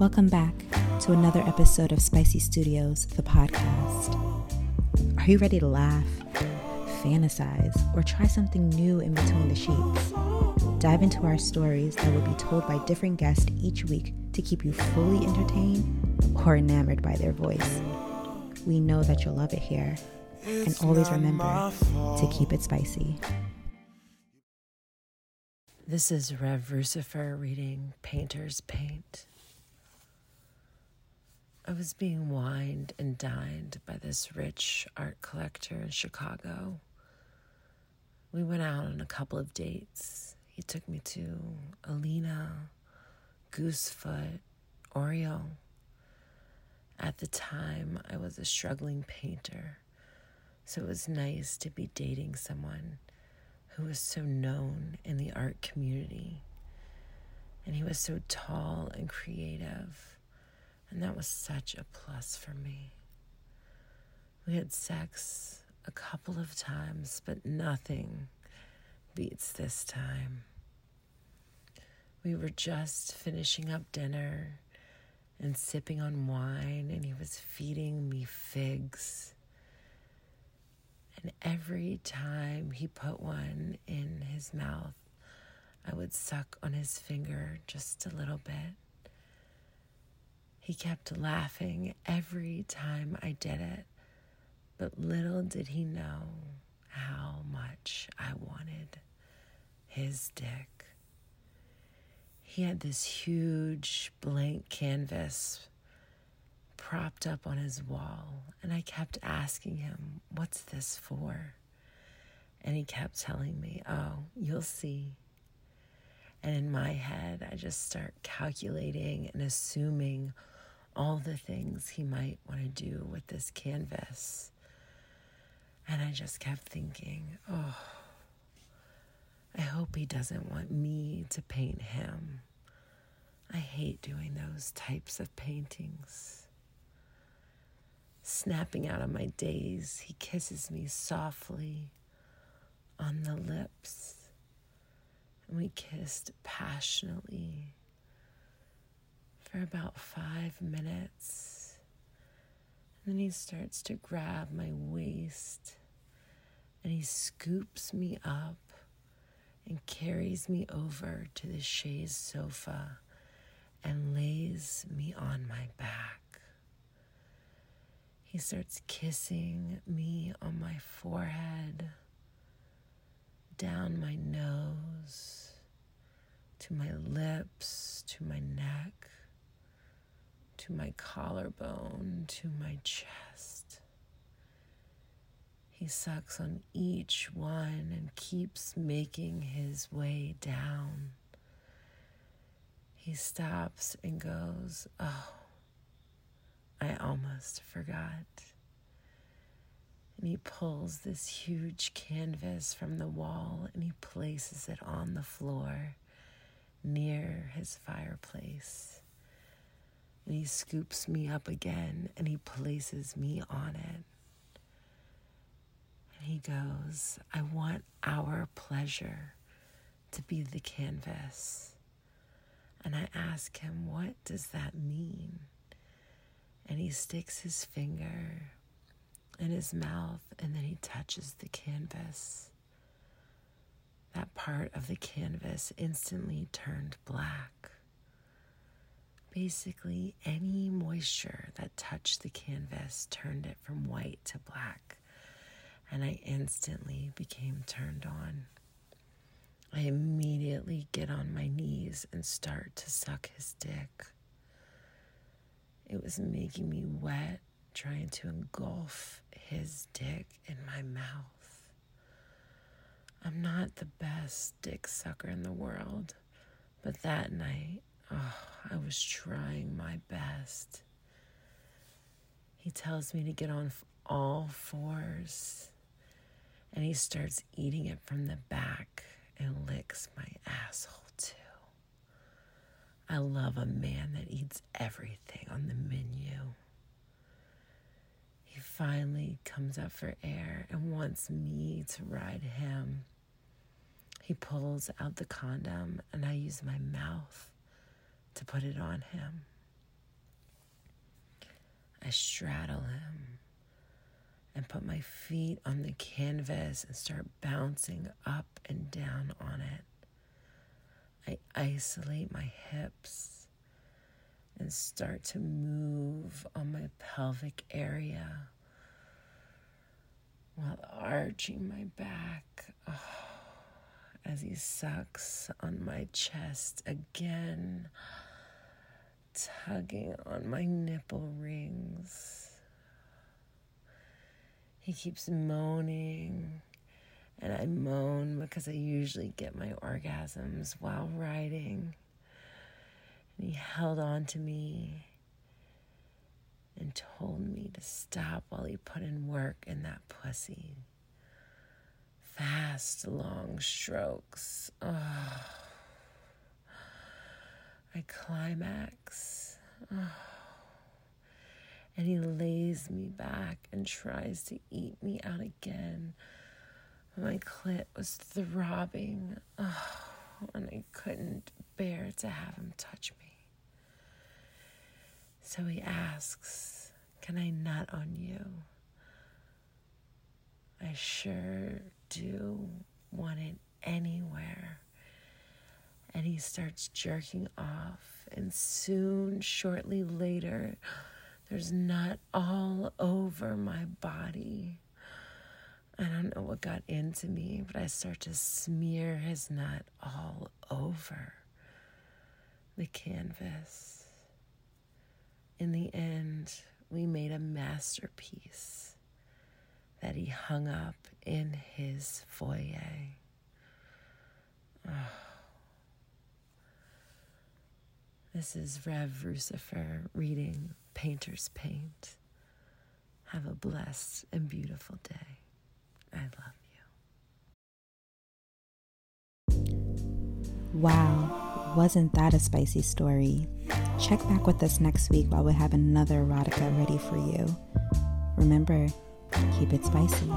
Welcome back to another episode of Spicy Studios, the podcast. Are you ready to laugh, fantasize, or try something new in between the sheets? Dive into our stories that will be told by different guests each week to keep you fully entertained or enamored by their voice. We know that you'll love it here. And always remember to keep it spicy. This is Rev Rucifer reading Painter's Paint. I was being wined and dined by this rich art collector in Chicago. We went out on a couple of dates. He took me to Alinea, Goosefoot, Oriole. At the time, I was a struggling painter, so it was nice to be dating someone who was so known in the art community. And he was so tall and creative. And that was such a plus for me. We had sex a couple of times, but nothing beats this time. We were just finishing up dinner and sipping on wine, and he was feeding me figs. And every time he put one in his mouth, I would suck on his finger just a little bit. He kept laughing every time I did it, but little did he know how much I wanted his dick. He had this huge blank canvas propped up on his wall, and I kept asking him, What's this for? And he kept telling me, Oh, you'll see. And in my head, I just start calculating and assuming all the things he might want to do with this canvas. And I just kept thinking, oh, I hope he doesn't want me to paint him. I hate doing those types of paintings. Snapping out of my daze, he kisses me softly on the lips. And we kissed passionately for about five minutes. And then he starts to grab my waist and he scoops me up and carries me over to the chaise sofa and lays me on my back. He starts kissing me on my forehead, down my nose, to my lips, to my neck to my collarbone, to my chest. He sucks on each one and keeps making his way down. He stops and goes, Oh, I almost forgot. And he pulls this huge canvas from the wall and he places it on the floor near his fireplace. And he scoops me up again and he places me on it. And he goes, I want our pleasure to be the canvas. And I ask him, What does that mean? And he sticks his finger in his mouth and then he touches the canvas. That part of the canvas instantly turned black. Basically, any moisture that touched the canvas turned it from white to black, and I instantly became turned on. I immediately get on my knees and start to suck his dick. It was making me wet, trying to engulf his dick in my mouth. I'm not the best dick sucker in the world, but that night Oh, I was trying my best. He tells me to get on all fours and he starts eating it from the back and licks my asshole too. I love a man that eats everything on the menu. He finally comes up for air and wants me to ride him. He pulls out the condom and I use my mouth to put it on him. I straddle him and put my feet on the canvas and start bouncing up and down on it. I isolate my hips and start to move on my pelvic area while arching my back oh, as he sucks on my chest again, tugging on my nipple rings. He keeps moaning, and I moan because I usually get my orgasms while riding. And he held on to me and told me to stop while he put in work in that pussy. Fast, long strokes. Oh. I climax. Oh. And he lays me back and tries to eat me out again. My clit was throbbing, oh, and I couldn't bear to have him touch me. So he asks, Can I nut on you? I sure do want it anywhere. And he starts jerking off, and soon, shortly later, there's nut all over my body. I don't know what got into me, but I start to smear his nut all over the canvas in the end, we made a masterpiece that he hung up in his foyer. Oh. This is Rev Rucifer reading Painter's Paint. Have a blessed and beautiful day. I love you. Wow, wasn't that a spicy story? Check back with us next week while we have another erotica ready for you. Remember, keep it spicy.